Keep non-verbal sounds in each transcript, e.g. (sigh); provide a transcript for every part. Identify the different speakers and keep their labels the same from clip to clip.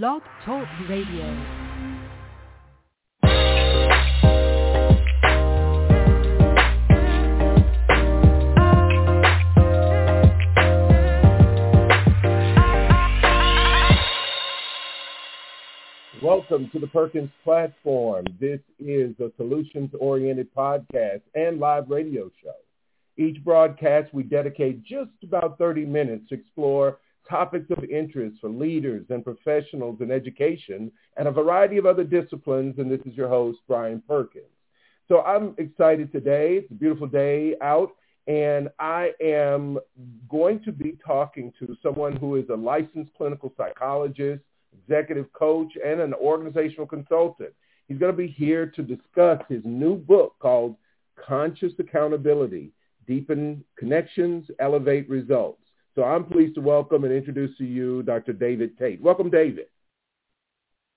Speaker 1: Blog Talk Radio.
Speaker 2: Welcome to the Perkins platform. This is a solutions-oriented podcast and live radio show. Each broadcast, we dedicate just about 30 minutes to explore topics of interest for leaders and professionals in education and a variety of other disciplines. And this is your host, Brian Perkins. So I'm excited today. It's a beautiful day out. And I am going to be talking to someone who is a licensed clinical psychologist, executive coach, and an organizational consultant. He's going to be here to discuss his new book called Conscious Accountability, Deepen Connections, Elevate Results. So I'm pleased to welcome and introduce to you Dr. David Tate. Welcome, David.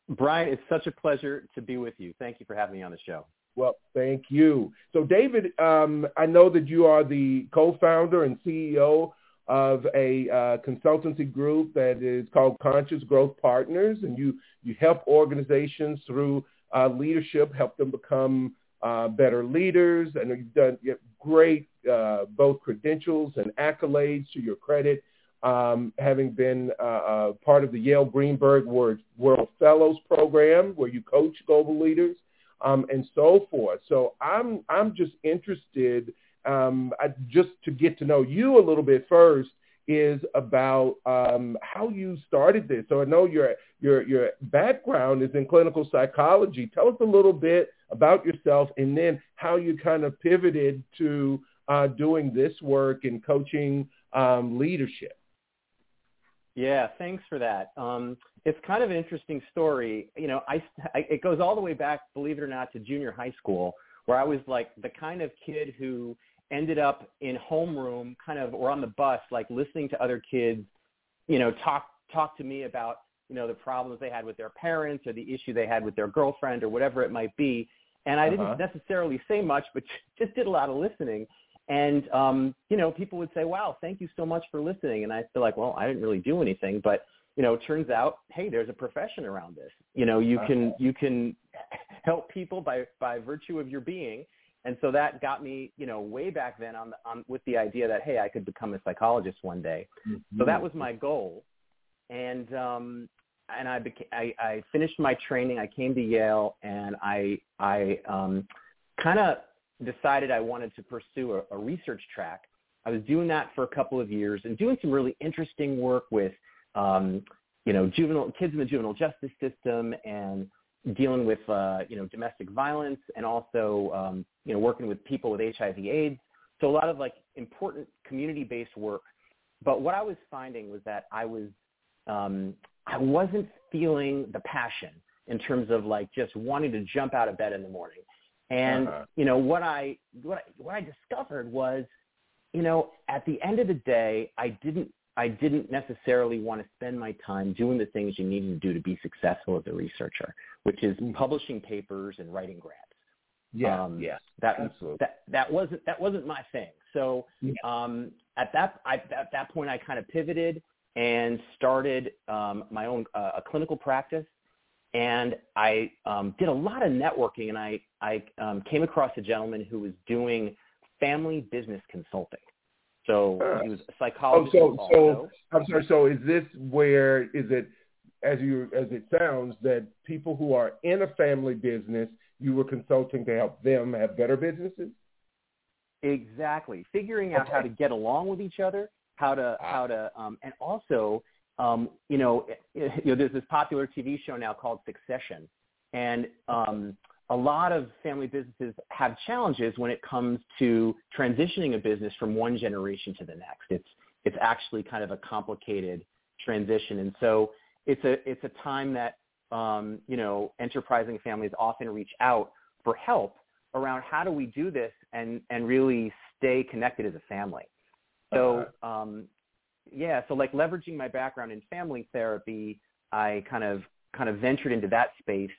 Speaker 3: Brian, it's such a pleasure to be with you. Thank you for having me on the show.
Speaker 2: Well, thank you. So, David, um, I know that you are the co-founder and CEO of a uh, consultancy group that is called Conscious Growth Partners, and you you help organizations through uh, leadership, help them become uh, better leaders, and you've done you great uh, both credentials and accolades to your credit, um, having been uh, uh, part of the Yale Greenberg World, World Fellows Program, where you coach global leaders, um, and so forth. So I'm I'm just interested um, I, just to get to know you a little bit first is about um, how you started this. So I know your your your background is in clinical psychology. Tell us a little bit about yourself, and then how you kind of pivoted to uh, doing this work and coaching um, leadership.
Speaker 3: Yeah, thanks for that. Um, it's kind of an interesting story. You know, I, I it goes all the way back, believe it or not, to junior high school, where I was like the kind of kid who ended up in homeroom kind of or on the bus like listening to other kids you know talk talk to me about you know the problems they had with their parents or the issue they had with their girlfriend or whatever it might be and i
Speaker 2: Uh-huh.
Speaker 3: didn't necessarily say much but (laughs) just did a lot of listening. And um you know people would say wow thank you so much for listening. And i feel like well i didn't really do anything. But you know it turns out hey there's a profession around this. You know you can you can (laughs) help people by by virtue of your being. And so that got me, you know, way back then on, the, on with the idea that hey, I could become a psychologist one day. So that was my goal, and um, and I, beca- I I finished my training. I came to Yale, and I I um, kind of decided I wanted to pursue a, a research track. I was doing that for a couple of years and doing some really interesting work with, um, you know, juvenile kids in the juvenile justice system and dealing with uh, you know domestic violence and also um, you know working with people with HIV/AIDS. So a lot of like important community-based work. But what I was finding was that I was um, I wasn't feeling the passion in terms of like just wanting to jump out of bed in the morning. And
Speaker 2: Uh-huh.
Speaker 3: you know what I what I, what I discovered was, you know, at the end of the day, I didn't I didn't necessarily want to spend my time doing the things you needed to do to be successful as a researcher, which is
Speaker 2: Mhm.
Speaker 3: publishing papers and writing grants.
Speaker 2: yeah,
Speaker 3: um,
Speaker 2: yeah,
Speaker 3: That
Speaker 2: absolutely.
Speaker 3: that that wasn't that wasn't my thing. So
Speaker 2: Yeah.
Speaker 3: um, at that I, at that point, I kind of pivoted and started um, my own uh, a clinical practice, and I um, did a lot of networking. And I I um, came across a gentleman who was doing family business consulting. So he was a
Speaker 2: Oh,
Speaker 3: psychologist.
Speaker 2: so
Speaker 3: also.
Speaker 2: so I'm sorry. So is this where is it as you as it sounds that people who are in a family business you were consulting to help them have better businesses?
Speaker 3: Exactly. Figuring out how to get along with each other, how to
Speaker 2: Ah.
Speaker 3: how to um, and also um, you know you know there's this popular TV show now called Succession, and um, a lot of family businesses have challenges when it comes to transitioning a business from one generation to the next. It's it's actually kind of a complicated transition, and so it's a it's a time that um, you know enterprising families often reach out for help around how do we do this and and really stay connected as a family. So um, yeah, so like leveraging my background in family therapy, I kind of kind of ventured into that space.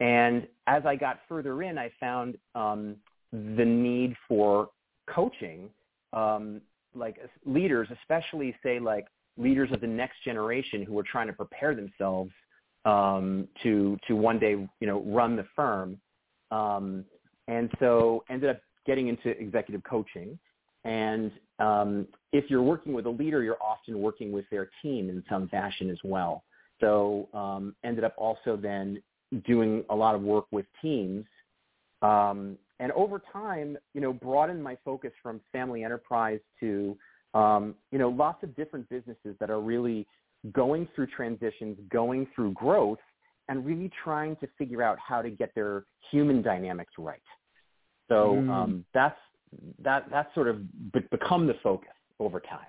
Speaker 3: And as I got further in, I found um, the need for coaching, um, like leaders, especially say like leaders of the next generation who are trying to prepare themselves um, to to one day you know run the firm, um, and so ended up getting into executive coaching. And um, if you're working with a leader, you're often working with their team in some fashion as well. So um, ended up also then doing a lot of work with teams. Um, and over time, you know, broadened my focus from family enterprise to, um, you know, lots of different businesses that are really going through transitions, going through growth, and really trying to figure out how to get their human dynamics right. So mm. um, that's that that's sort of be- become the focus over time.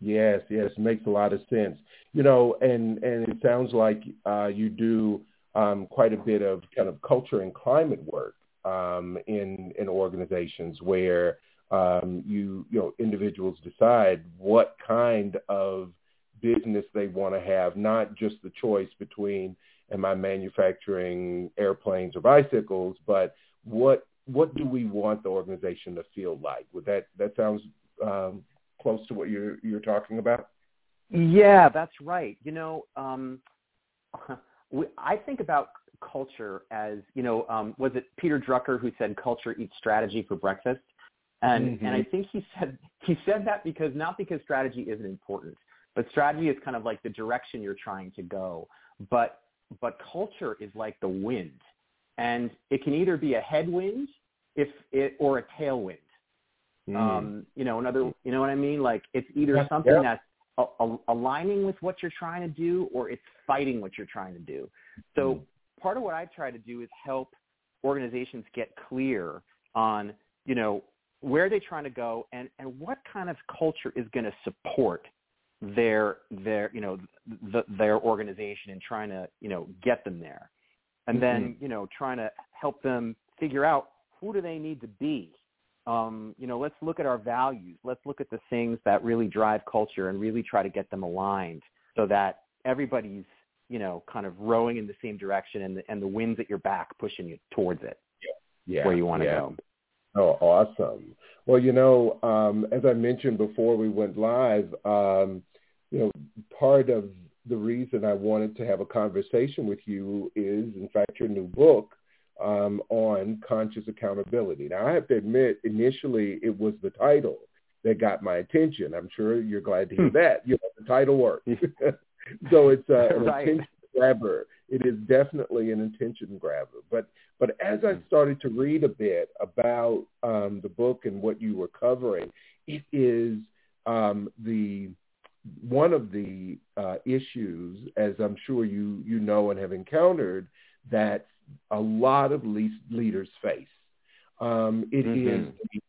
Speaker 2: Yes, yes, makes a lot of sense. You know, and and it sounds like uh, you do um, quite a bit of kind of culture and climate work um, in in organizations where um, you you know individuals decide what kind of business they want to have, not just the choice between am I manufacturing airplanes or bicycles, but what what do we want the organization to feel like? Would that that sounds um, close to what you're you're talking about?
Speaker 3: Yeah, that's right. You know, um, (laughs) we, I think about culture as you know, um, was it Peter Drucker who said culture eats strategy for breakfast? And mm-hmm. and I think he said (laughs) he said that because not because strategy isn't important, but strategy is kind of like the direction you're trying to go. But but culture is like the wind, and it can either be a headwind if it or a tailwind. Mm. Um, you know, another, you know what I mean? Like it's either something that's a, a, aligning with what you're trying to do or it's fighting what you're trying to do. So mm. part of what I try to do is help organizations get clear on, you know, where they're trying to go and, and what kind of culture is going to support their their you know the, their organization and trying to you know get them there and mm-hmm. then you know trying to help them figure out who do they need to be um, you know let's look at our values let's look at the things that really drive culture and really try to get them aligned so that everybody's you know kind of rowing in the same direction and the, and the winds at your back pushing you towards it
Speaker 2: yeah.
Speaker 3: where you want to
Speaker 2: yeah.
Speaker 3: go
Speaker 2: Oh, awesome. Well, you know, um, as I mentioned before we went live, um, you know, part of the reason I wanted to have a conversation with you is, in fact, your new book um, on conscious accountability. Now, I have to admit, initially it was the title that got my attention. I'm sure you're glad to hear hmm. that. You know, the title works. (laughs) (laughs) so it's uh, an right. attention grabber. It is definitely an attention grabber. But but as I hmm. started to read a bit about um, the book and what you were covering, it is um, the one of the uh, issues, as I'm sure you you know and have encountered, that a lot of leaders face. Um, it mm-hmm. is the,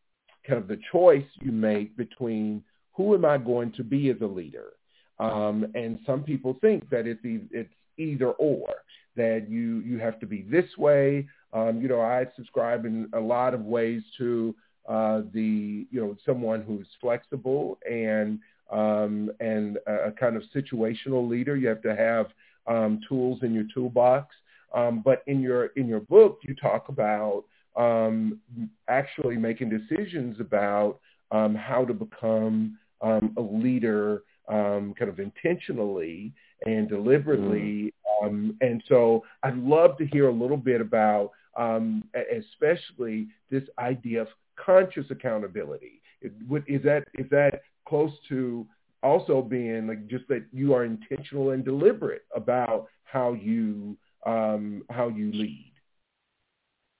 Speaker 2: kind of the choice you make between who am I going to be as a leader, um, and some people think that it's e- it's either or that you you have to be this way. Um, you know, I subscribe in a lot of ways to uh, the you know someone who's flexible and um, and a, a, kind of situational leader. You have to have um, tools in your toolbox. Um, but in your in your book, you talk about um, actually making decisions about um, how to become um, a leader, kind of intentionally and deliberately. Mm. and so, I'd love to hear a little bit about, especially this idea of conscious accountability. Is that is that close to also being like just that you are intentional and deliberate about how you um, how you lead.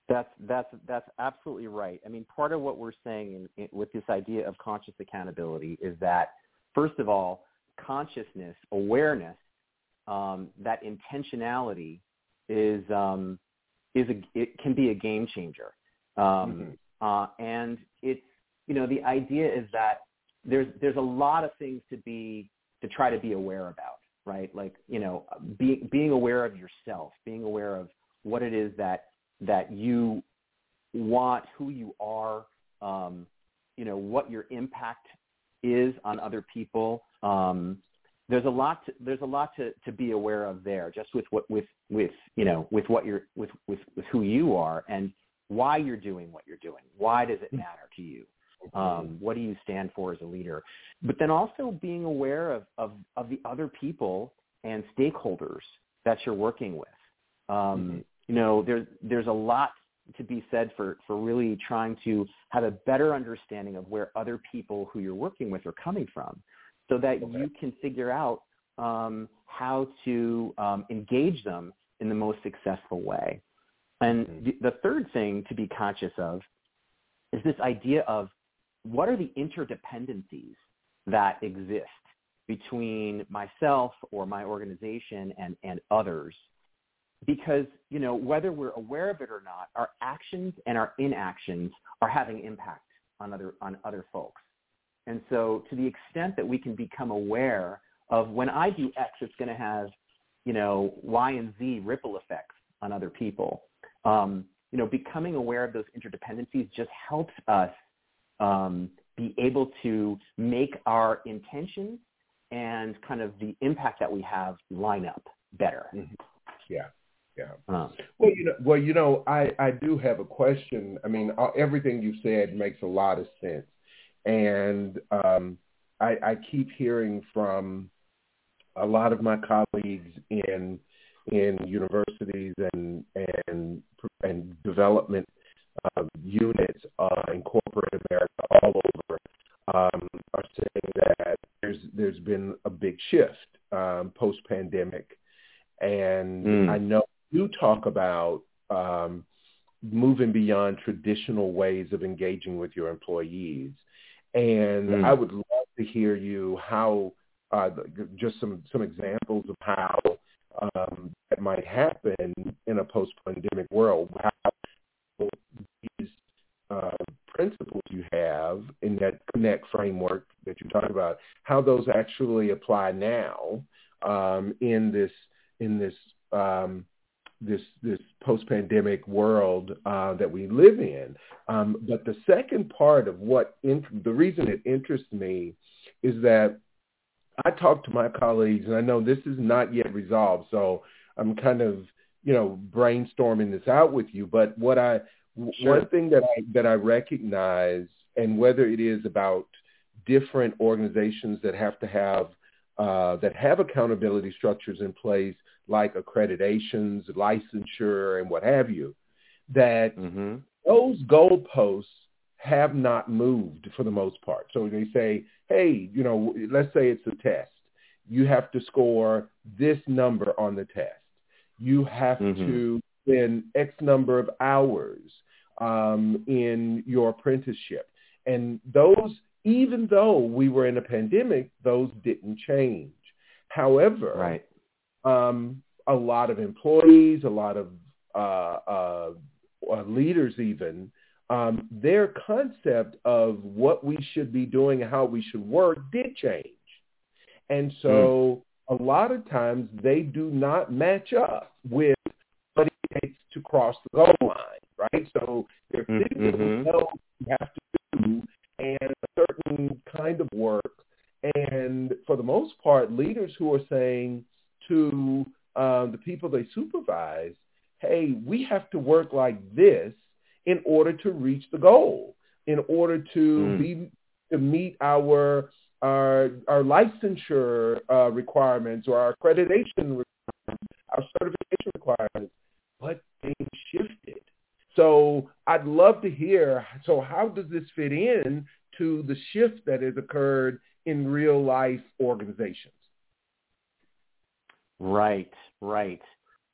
Speaker 3: That's that's that's absolutely right. I mean, part of what we're saying in, in, with this idea of conscious accountability is that first of all, consciousness, awareness, um, that intentionality is um, is a, it can be a game changer, um, mm-hmm. uh, and it's you know the idea is that there's there's a lot of things to be to try to be aware about, right? Like you know, being being aware of yourself, being aware of what it is that that you want, who you are, um, you know, what your impact is on other people. Um, there's a lot to, there's a lot to, to be aware of there, just with what with with you know with what you're with, with with who you are and why you're doing what you're doing. Why does it matter to you? Um, what do you stand for as a leader? But then also being aware of, of, of the other people and stakeholders that you're working with. Um,
Speaker 2: Mm-hmm.
Speaker 3: You know, there's there's a lot to be said for for really trying to have a better understanding of where other people who you're working with are coming from, so that
Speaker 2: Okay.
Speaker 3: you can figure out um, how to um, engage them in the most successful way. And
Speaker 2: Mhm.
Speaker 3: the, the third thing to be conscious of is this idea of what are the interdependencies that exist between myself or my organization and, and others. Because, you know, whether we're aware of it or not, our actions and our inactions are having impact on other, on other folks. And so to the extent that we can become aware of when I do X, it's going to have, you know, Y and Z ripple effects on other people. Um, you know, becoming aware of those interdependencies just helps us um, be able to make our intentions and kind of the impact that we have line up better.
Speaker 2: Yeah. Yeah.
Speaker 3: Um,
Speaker 2: Well, you know, well, you know, I, I do have a question. I mean, everything you said makes a lot of sense, and um, I, I keep hearing from a lot of my colleagues in in universities and and and development units uh, in corporate America all over um, are saying that there's there's been a big shift um, post pandemic, and
Speaker 3: Mm.
Speaker 2: I know you talk about um, moving beyond traditional ways of engaging with your employees, and
Speaker 3: Mm.
Speaker 2: I would love to hear you how uh, just some some examples of how um, that might happen in a post-pandemic world. How you have in that Connect framework that you talked about, how those actually apply now um, in this in this um, this this post-pandemic world uh, that we live in. Um, but the second part of what in, the reason it interests me is that I talk to my colleagues, and I know this is not yet resolved, so I'm kind of you know brainstorming this out with you. But what I
Speaker 3: Sure.
Speaker 2: one thing that I that I recognize, and whether it is about different organizations that have to have uh, that have accountability structures in place, like accreditations, licensure, and what have you, that
Speaker 3: mm-hmm.
Speaker 2: those goalposts have not moved for the most part. So they say, hey, you know, let's say it's a test. You have to score this number on the test. You have
Speaker 3: Mhm.
Speaker 2: to spend X number of hours um, in your apprenticeship. And those, even though we were in a pandemic, those didn't change. However,
Speaker 3: Right.
Speaker 2: um, a lot of employees, a lot of uh, uh, uh, leaders even, um, their concept of what we should be doing and how we should work did change. And so a lot of times they do not match up with what it takes to cross the goal line, right? So there are things that we
Speaker 3: Mhm.
Speaker 2: know we have to do and a certain kind of work. And for the most part, leaders who are saying to uh, the people they supervise, hey, we have to work like this in order to reach the goal, in order to
Speaker 3: Mm.
Speaker 2: be to meet our our our licensure uh, requirements or our accreditation requirements, our certification requirements. But things shifted. So I'd love to hear. So how does this fit in to the shift that has occurred in real life organizations?
Speaker 3: Right, right.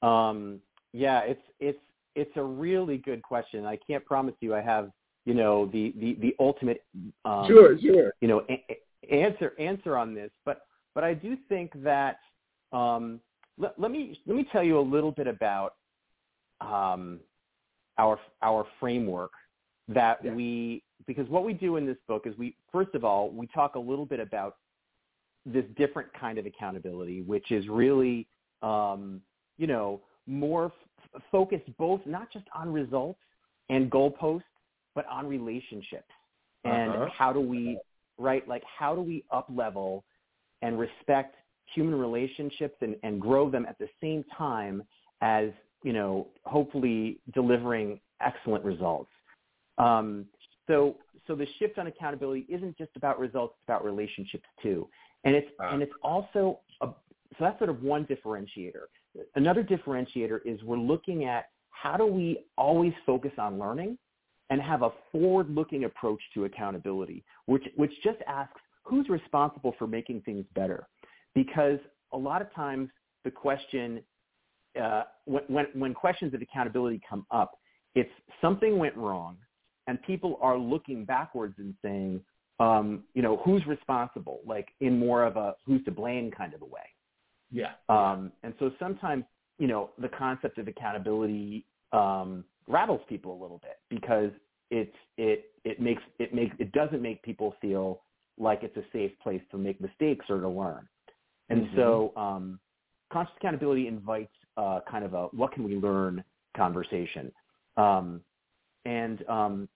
Speaker 3: Um, yeah, it's it's it's a really good question. I can't promise you I have you know the the the ultimate um,
Speaker 2: sure, sure.
Speaker 3: you know a- answer answer on this, but but I do think that um, let, let me let me tell you a little bit about um, our our framework that
Speaker 2: Yeah.
Speaker 3: we because what we do in this book is we first of all we talk a little bit about this different kind of accountability, which is really um, you know more f- focused both not just on results and goalposts, but on relationships and
Speaker 2: Uh-huh.
Speaker 3: how do we right like how do we up level and respect human relationships and, and grow them at the same time as you know hopefully delivering excellent results um, so so the shift on accountability isn't just about results it's about relationships too and it's
Speaker 2: Ah.
Speaker 3: and it's also a, so that's sort of one differentiator another differentiator is we're looking at how do we always focus on learning and have a forward-looking approach to accountability, which, which just asks who's responsible for making things better? Because a lot of times the question, uh, when, when, when questions of accountability come up, it's something went wrong and people are looking backwards and saying, um, you know, who's responsible, like in more of a who's to blame kind of a way.
Speaker 2: Yeah.
Speaker 3: Um, and so sometimes, you know, the concept of accountability um, rattles people a little bit because it's it it makes it makes it doesn't make people feel like it's a safe place to make mistakes or to learn. And mm-hmm. so um, conscious accountability invites uh, kind of a what can we learn conversation. Um, and um,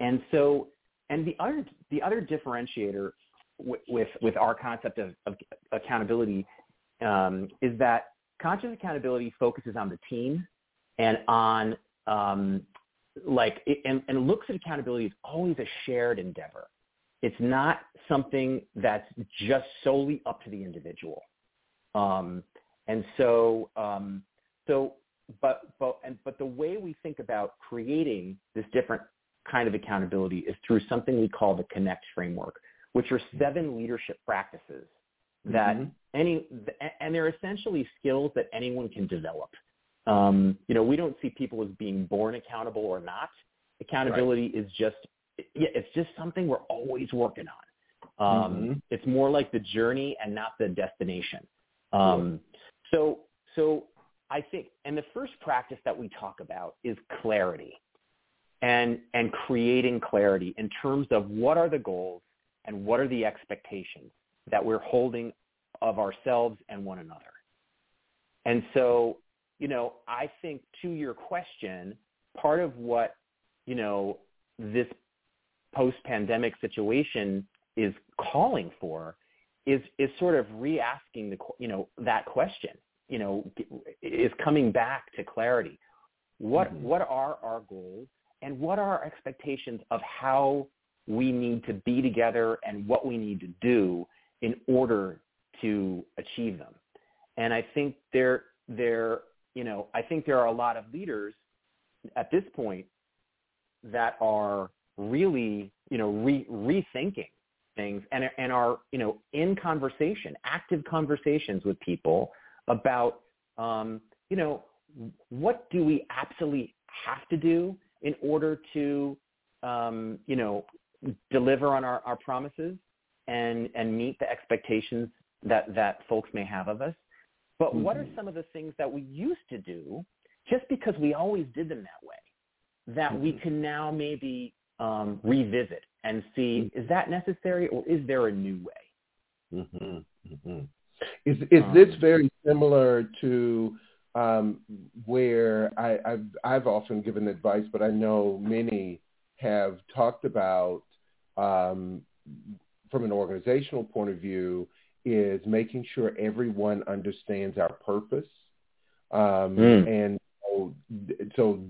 Speaker 3: and so and the other the other differentiator w- with with our concept of, of accountability um, is that conscious accountability focuses on the team and on um, like and, and looks at accountability as always a shared endeavor. It's not something that's just solely up to the individual. Um, and so, um, so, but, but, and, but the way we think about creating this different kind of accountability is through something we call the Connect framework, which are seven leadership practices that mm-hmm. any, and they're essentially skills that anyone can develop. Um, you know, we don't see people as being born accountable or not. Accountability right. is just, yeah, it's just something we're always working on. Um, mm-hmm. It's more like the journey and not the destination. Um, So, so I think, and the first practice that we talk about is clarity and, and creating clarity in terms of what are the goals and what are the expectations that we're holding of ourselves and one another. And so, you know, I think to your question, part of what, you know, this post-pandemic situation is calling for is is sort of re-asking the you know that question you know is coming back to clarity what mm-hmm. what are our goals and what are our expectations of how we need to be together and what we need to do in order to achieve them and i think there there you know i think there are a lot of leaders at this point that are really you know re- rethinking things and, and are, you know, in conversation, active conversations with people about, um, you know, what do we absolutely have to do in order to, um, you know, deliver on our, our promises and, and meet the expectations that, that folks may have of us. But mm-hmm. what are mm-hmm. some of the things that we used to do just because we always did them that way that mm-hmm. we can now maybe um, revisit and see mm-hmm. is that necessary or is there a new way?
Speaker 2: Mm-hmm. Mm-hmm. Is is um, this very similar to um, where I, I've I've often given advice, but I know many have talked about um, from an organizational point of view is making sure everyone understands our purpose um, mm. and so,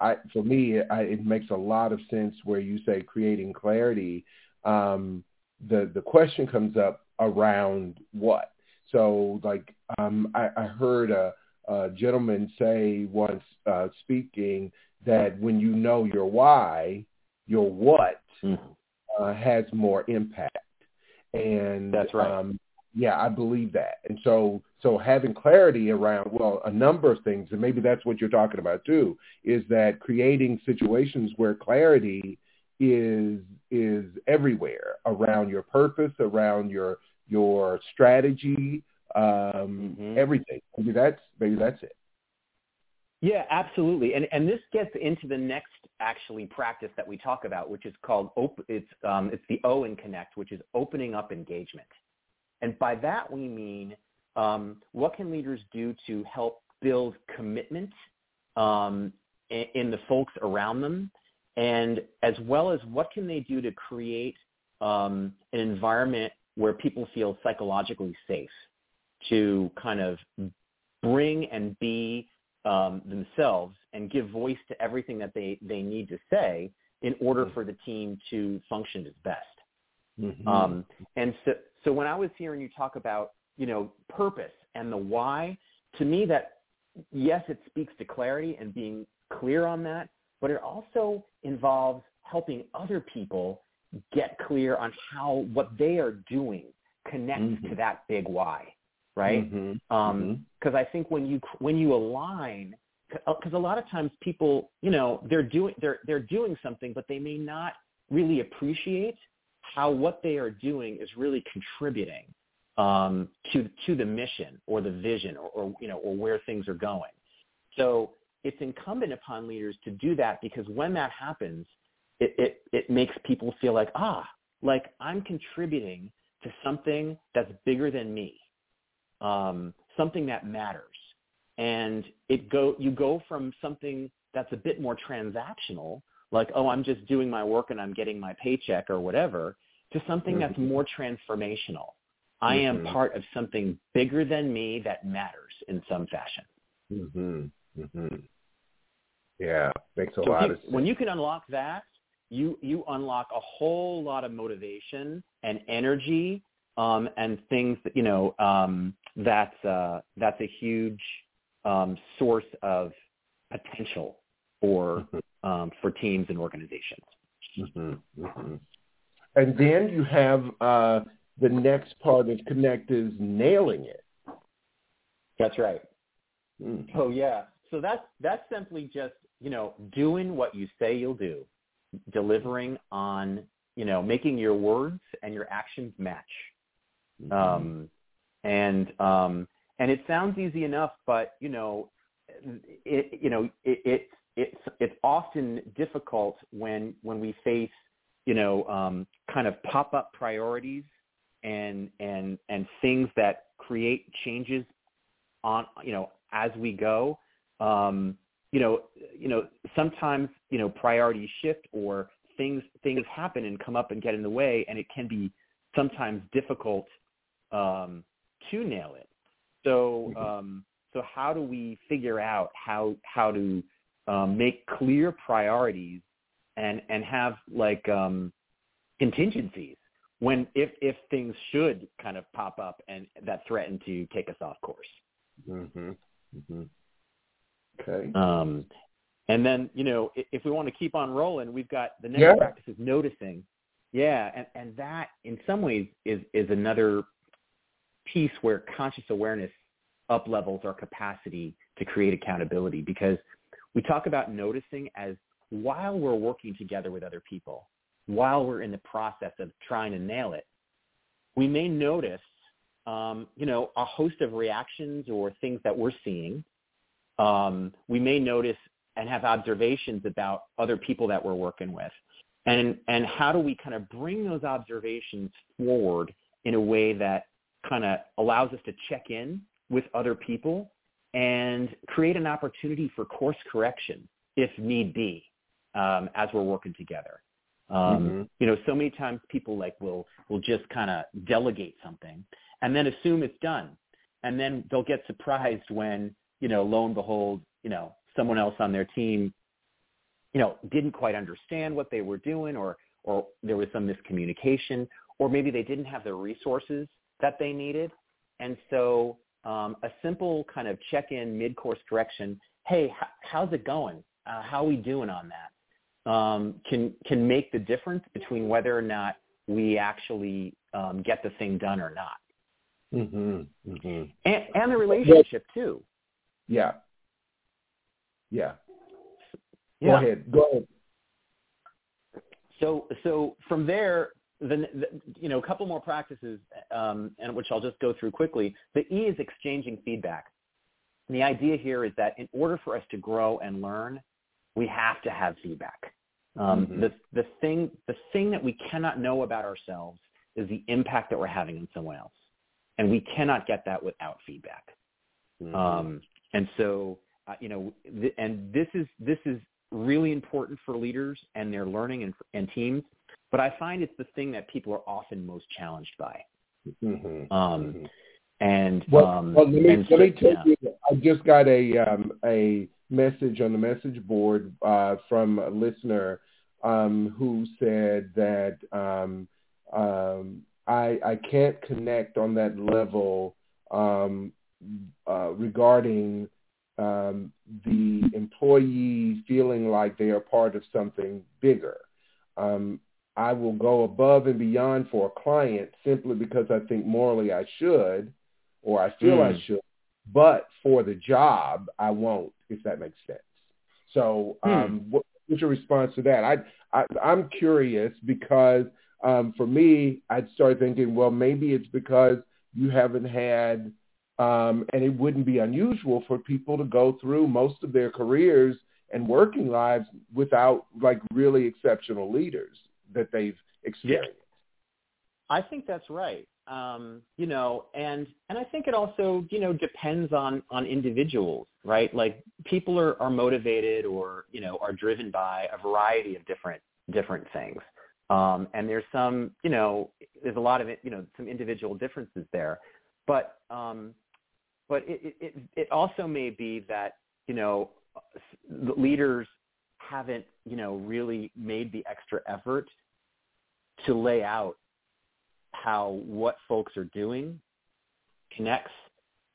Speaker 2: I, for me, I, it makes a lot of sense where you say creating clarity. Um, the the question comes up around what. So, like um, I, I heard a, a gentleman say once uh, speaking that when you know your why, your what mm. uh, has more impact. And
Speaker 3: that's right.
Speaker 2: Um, yeah, I believe that. And so so having clarity around well a number of things, and maybe that's what you're talking about too, is that creating situations where clarity is is everywhere around your purpose, around your your strategy, um, mm-hmm. everything. Maybe that's maybe that's it.
Speaker 3: Yeah, absolutely. And and this gets into the next actually practice that we talk about, which is called op- it's um, it's the O in Connect, which is opening up engagement. And by that we mean um, what can leaders do to help build commitment um, in, in the folks around them, and as well as what can they do to create um, an environment where people feel psychologically safe to kind of bring and be um, themselves and give voice to everything that they, they need to say in order mm-hmm. for the team to function as best. Mm-hmm. Um, and so, so when I was hearing you talk about, you know, purpose and the why, to me, that yes, it speaks to clarity and being clear on that, but it also involves helping other people get clear on how what they are doing connects mm-hmm. to that big why, right? Because mm-hmm. um, mm-hmm. I think when you when you align, because a lot of times people, you know, they're doing they're they're doing something, but they may not really appreciate how what they are doing is really contributing um, to to the mission or the vision or, or you know or where things are going. So it's incumbent upon leaders to do that because when that happens, it, it, it makes people feel like, ah, like I'm contributing to something that's bigger than me, um, something that matters. And it go, you go from something that's a bit more transactional, like, oh, I'm just doing my work and I'm getting my paycheck or whatever, to something mm-hmm. that's more transformational. I am mm-hmm. part of something bigger than me that matters in some fashion.
Speaker 2: Mm-hmm. Mm-hmm. Yeah, makes a
Speaker 3: so
Speaker 2: lot
Speaker 3: you,
Speaker 2: of sense.
Speaker 3: When you can unlock that, you you unlock a whole lot of motivation and energy um, and things that you know um, that's uh, that's a huge um, source of potential for mm-hmm. Um, for teams and organizations.
Speaker 2: Mm-hmm. Mm-hmm. And then you have uh, the next part of Connect is nailing it.
Speaker 3: That's right. Mm. Oh yeah. So that's that's simply just you know doing what you say you'll do delivering on, you know, making your words and your actions match. Mm-hmm. Um, and um, and it sounds easy enough, but you know, it you know it, it it's it's often difficult when when we face you know um, kind of pop up priorities and and and things that create changes on you know as we go. Um, you know, you know, sometimes, you know, priorities shift or things things happen and come up and get in the way and it can be sometimes difficult um, to nail it. So mm-hmm. um, so how do we figure out how how to um, make clear priorities and and have like um, contingencies when if if things should kind of pop up and that threaten to take us off course.
Speaker 2: Mm-hmm. Mm-hmm.
Speaker 3: Okay. Um, and then, you know, if, if we want to keep on rolling, we've got the next yeah. practice is noticing. Yeah, and, and that in some ways is, is another piece where conscious awareness up levels our capacity to create accountability because we talk about noticing as while we're working together with other people, while we're in the process of trying to nail it, we may notice, um, you know, a host of reactions or things that we're seeing um, we may notice and have observations about other people that we're working with. And, and how do we kind of bring those observations forward in a way that kind of allows us to check in with other people and create an opportunity for course correction if need be um, as we're working together. Um, mm-hmm. You know, so many times people like will will just kind of delegate something and then assume it's done, and then they'll get surprised when you know, lo and behold, you know, someone else on their team, you know, didn't quite understand what they were doing or, or there was some miscommunication or maybe they didn't have the resources that they needed. And so um, a simple kind of check-in mid-course correction, hey, h- how's it going? Uh, how are we doing on that? Um, can, can make the difference between whether or not we actually um, get the thing done or not.
Speaker 2: Mm-hmm, mm-hmm.
Speaker 3: And, and the relationship too.
Speaker 2: Yeah. Yeah. yeah. Go ahead. Go ahead.
Speaker 3: So so from there, the, the, you know a couple more practices, um, and which I'll just go through quickly. The E is exchanging feedback. And the idea here is that in order for us to grow and learn, we have to have feedback. Um, mm-hmm. The the thing the thing that we cannot know about ourselves is the impact that we're having on someone else, and we cannot get that without feedback. Mm-hmm. Um, and so, uh, you know, th- and this is this is really important for leaders and their learning and, and teams. But I find it's the thing that people are often most challenged by.
Speaker 2: Mm-hmm.
Speaker 3: Um, mm-hmm. And
Speaker 2: well,
Speaker 3: um,
Speaker 2: well, let me,
Speaker 3: and
Speaker 2: let me tell yeah. you, I just got a um, a message on the message board uh, from a listener um, who said that um, um, I I can't connect on that level um, uh, regarding um, the employee feeling like they are part of something bigger. Um, I will go above and beyond for a client simply because I think morally I should or I feel mm. I should, but for the job I won't, if that makes sense. So what, what's your response to that? I, I, I'm curious because um, for me, I'd start thinking, well, maybe it's because you haven't had, um, and it wouldn't be unusual for people to go through most of their careers and working lives without like really exceptional leaders that they've experienced.
Speaker 3: Yeah. I think that's right. Um, you know, and and I think it also you know depends on on individuals, right? Like people are are motivated or you know are driven by a variety of different different things. Um, and there's some, you know, there's a lot of, you know, some individual differences there. But, um, but it, it, it also may be that, you know, the leaders haven't, you know, really made the extra effort to lay out how what folks are doing connects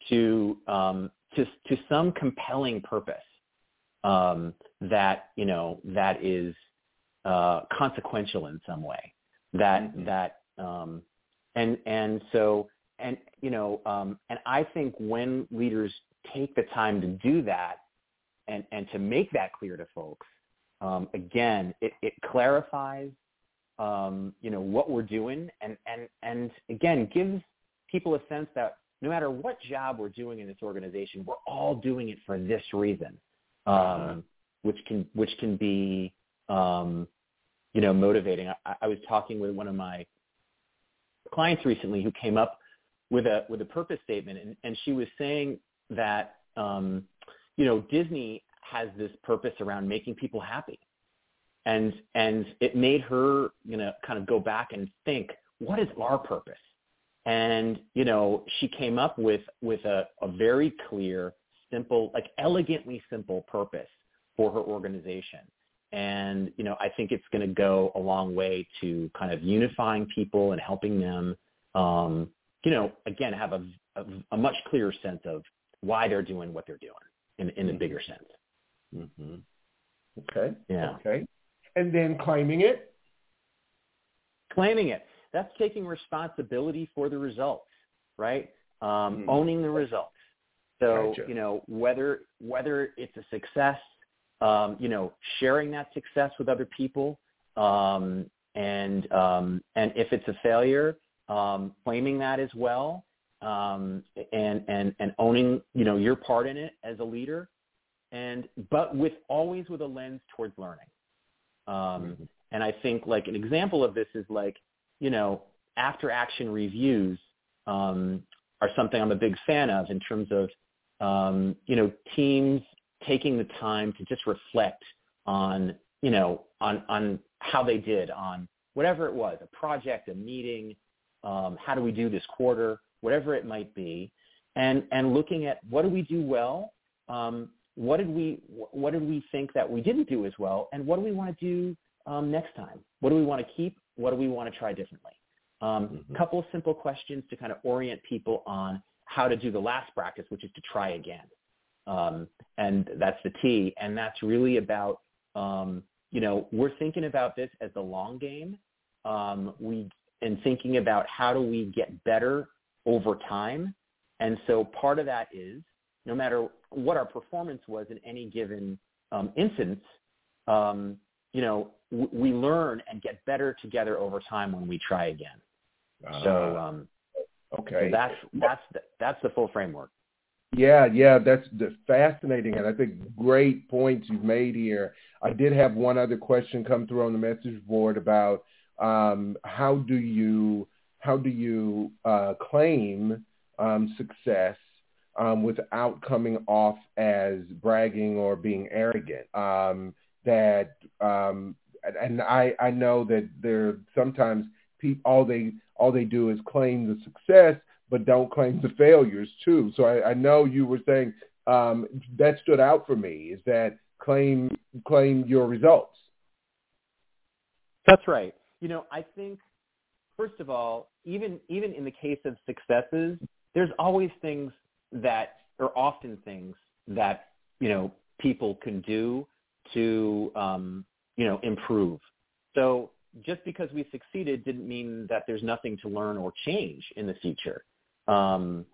Speaker 3: to um, to to some compelling purpose um, that you know that is uh, consequential in some way. That mm-hmm. that um, and and so and you know um, and I think when leaders take the time to do that and and to make that clear to folks, um, again, it, it clarifies um, you know what we're doing and and and again gives people a sense that no matter what job we're doing in this organization, we're all doing it for this reason, um, uh-huh. which can which can be um, you know, motivating. I, I was talking with one of my clients recently who came up with a with a purpose statement, and, and she was saying that um, you know Disney has this purpose around making people happy, and and it made her you know kind of go back and think, what is our purpose? And you know, she came up with with a, a very clear, simple, like elegantly simple purpose for her organization and you know I think it's going to go a long way to kind of unifying people and helping them, um, you know, again have a, a, a, much clearer sense of why they're doing what they're doing in in a bigger sense.
Speaker 2: Mm-hmm. Okay.
Speaker 3: Yeah.
Speaker 2: Okay. And then claiming it.
Speaker 3: Claiming it. That's taking responsibility for the results, right? Um, mm-hmm. Owning the results. So gotcha. you know whether whether it's a success um, you know, sharing that success with other people, um, and um, and if it's a failure, um, claiming that as well, um, and and and owning you know your part in it as a leader, and but with always with a lens towards learning. Um, mm-hmm. And I think like an example of this is like you know after action reviews um, are something I'm a big fan of in terms of um, you know teams taking the time to just reflect on, you know, on, on how they did on whatever it was, a project, a meeting, um, how do we do this quarter, whatever it might be, and, and looking at what do we do well, um, what did we what did we think that we didn't do as well, and what do we want to do um, next time? What do we want to keep? What do we want to try differently? A um, mm-hmm. couple of simple questions to kind of orient people on how to do the last practice, which is to try again. Um, and that's the T. And that's really about, um, you know, we're thinking about this as the long game. Um, we and thinking about how do we get better over time. And so part of that is no matter what our performance was in any given um, instance, um, you know, w- we learn and get better together over time when we try again. Uh, so, um,
Speaker 2: okay,
Speaker 3: so that's that's the, that's the full framework.
Speaker 2: Yeah, yeah, that's, that's fascinating, and I think great points you've made here. I did have one other question come through on the message board about um, how do you how do you uh, claim um, success um, without coming off as bragging or being arrogant? Um, that um, and I I know that there sometimes people all they all they do is claim the success but don't claim the failures too. So I, I know you were saying um, that stood out for me is that claim claim your results.
Speaker 3: That's right. You know, I think first of all, even even in the case of successes, there's always things that are often things that you know people can do to um, you know improve. So just because we succeeded didn't mean that there's nothing to learn or change in the future. Um,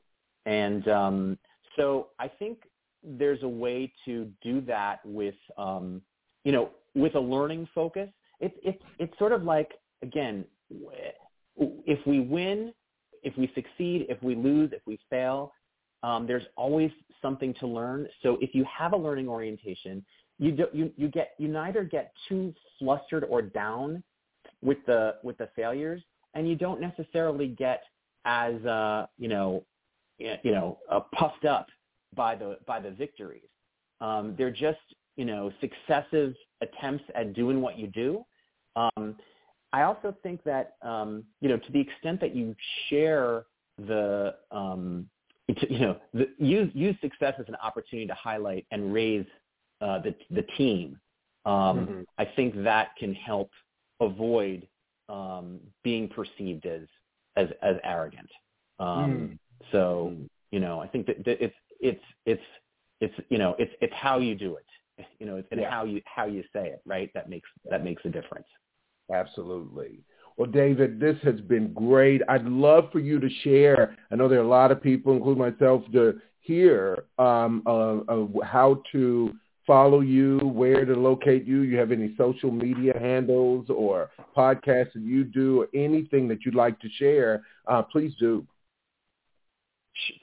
Speaker 3: and um, so I think there's a way to do that with, um, you know, with a learning focus. It's it's it's sort of like again, if we win, if we succeed, if we lose, if we fail, um, there's always something to learn. So if you have a learning orientation, you do, you you get you neither get too flustered or down with the with the failures, and you don't necessarily get as uh, you know you know uh, puffed up by the by the victories. Um, they're just you know successive attempts at doing what you do. Um, I also think that um, you know to the extent that you share the um, you know the, use use success as an opportunity to highlight and raise uh, the the team. Um, mm-hmm. I think that can help avoid um, being perceived as as as arrogant. Um, mm. So you know, I think that, that it's it's it's it's you know it's it's how you do it. You know, it's and yeah. how you how you say it, right? That makes that makes a difference.
Speaker 2: Absolutely. Well, David, this has been great. I'd love for you to share. I know there are a lot of people, including myself, to hear um, how to follow you, where to locate you. You have any social media handles or podcasts that you do or anything that you'd like to share, uh, please do.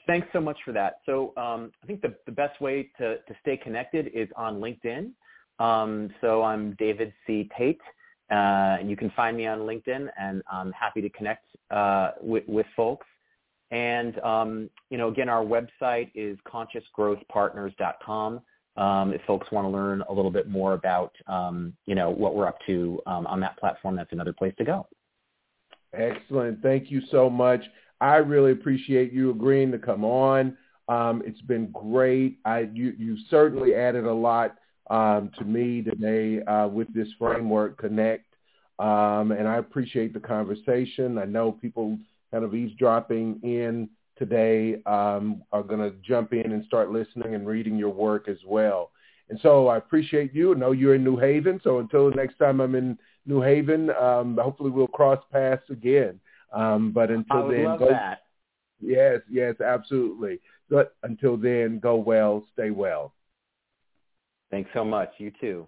Speaker 3: Thanks so much for that. So um, I think the, the best way to, to stay connected is on LinkedIn. Um, so I'm David C. Tate, uh, and you can find me on LinkedIn, and I'm happy to connect uh, with, with folks. And, um, you know, again, our website is consciousgrowthpartners.com um, if folks want to learn a little bit more about, um, you know, what we're up to um, on that platform, that's another place to go.
Speaker 2: Excellent. Thank you so much. I really appreciate you agreeing to come on. Um, it's been great. I, you, you certainly added a lot um, to me today uh, with this framework connect. Um, and I appreciate the conversation. I know people kind of eavesdropping in today um, are going to jump in and start listening and reading your work as well. And so I appreciate you. I know you're in New Haven, so until the next time I'm in New Haven, um, hopefully we'll cross paths again. Um, but until then,
Speaker 3: go, that.
Speaker 2: Yes, yes, absolutely. But until then, go well, stay well.
Speaker 3: Thanks so much. You too.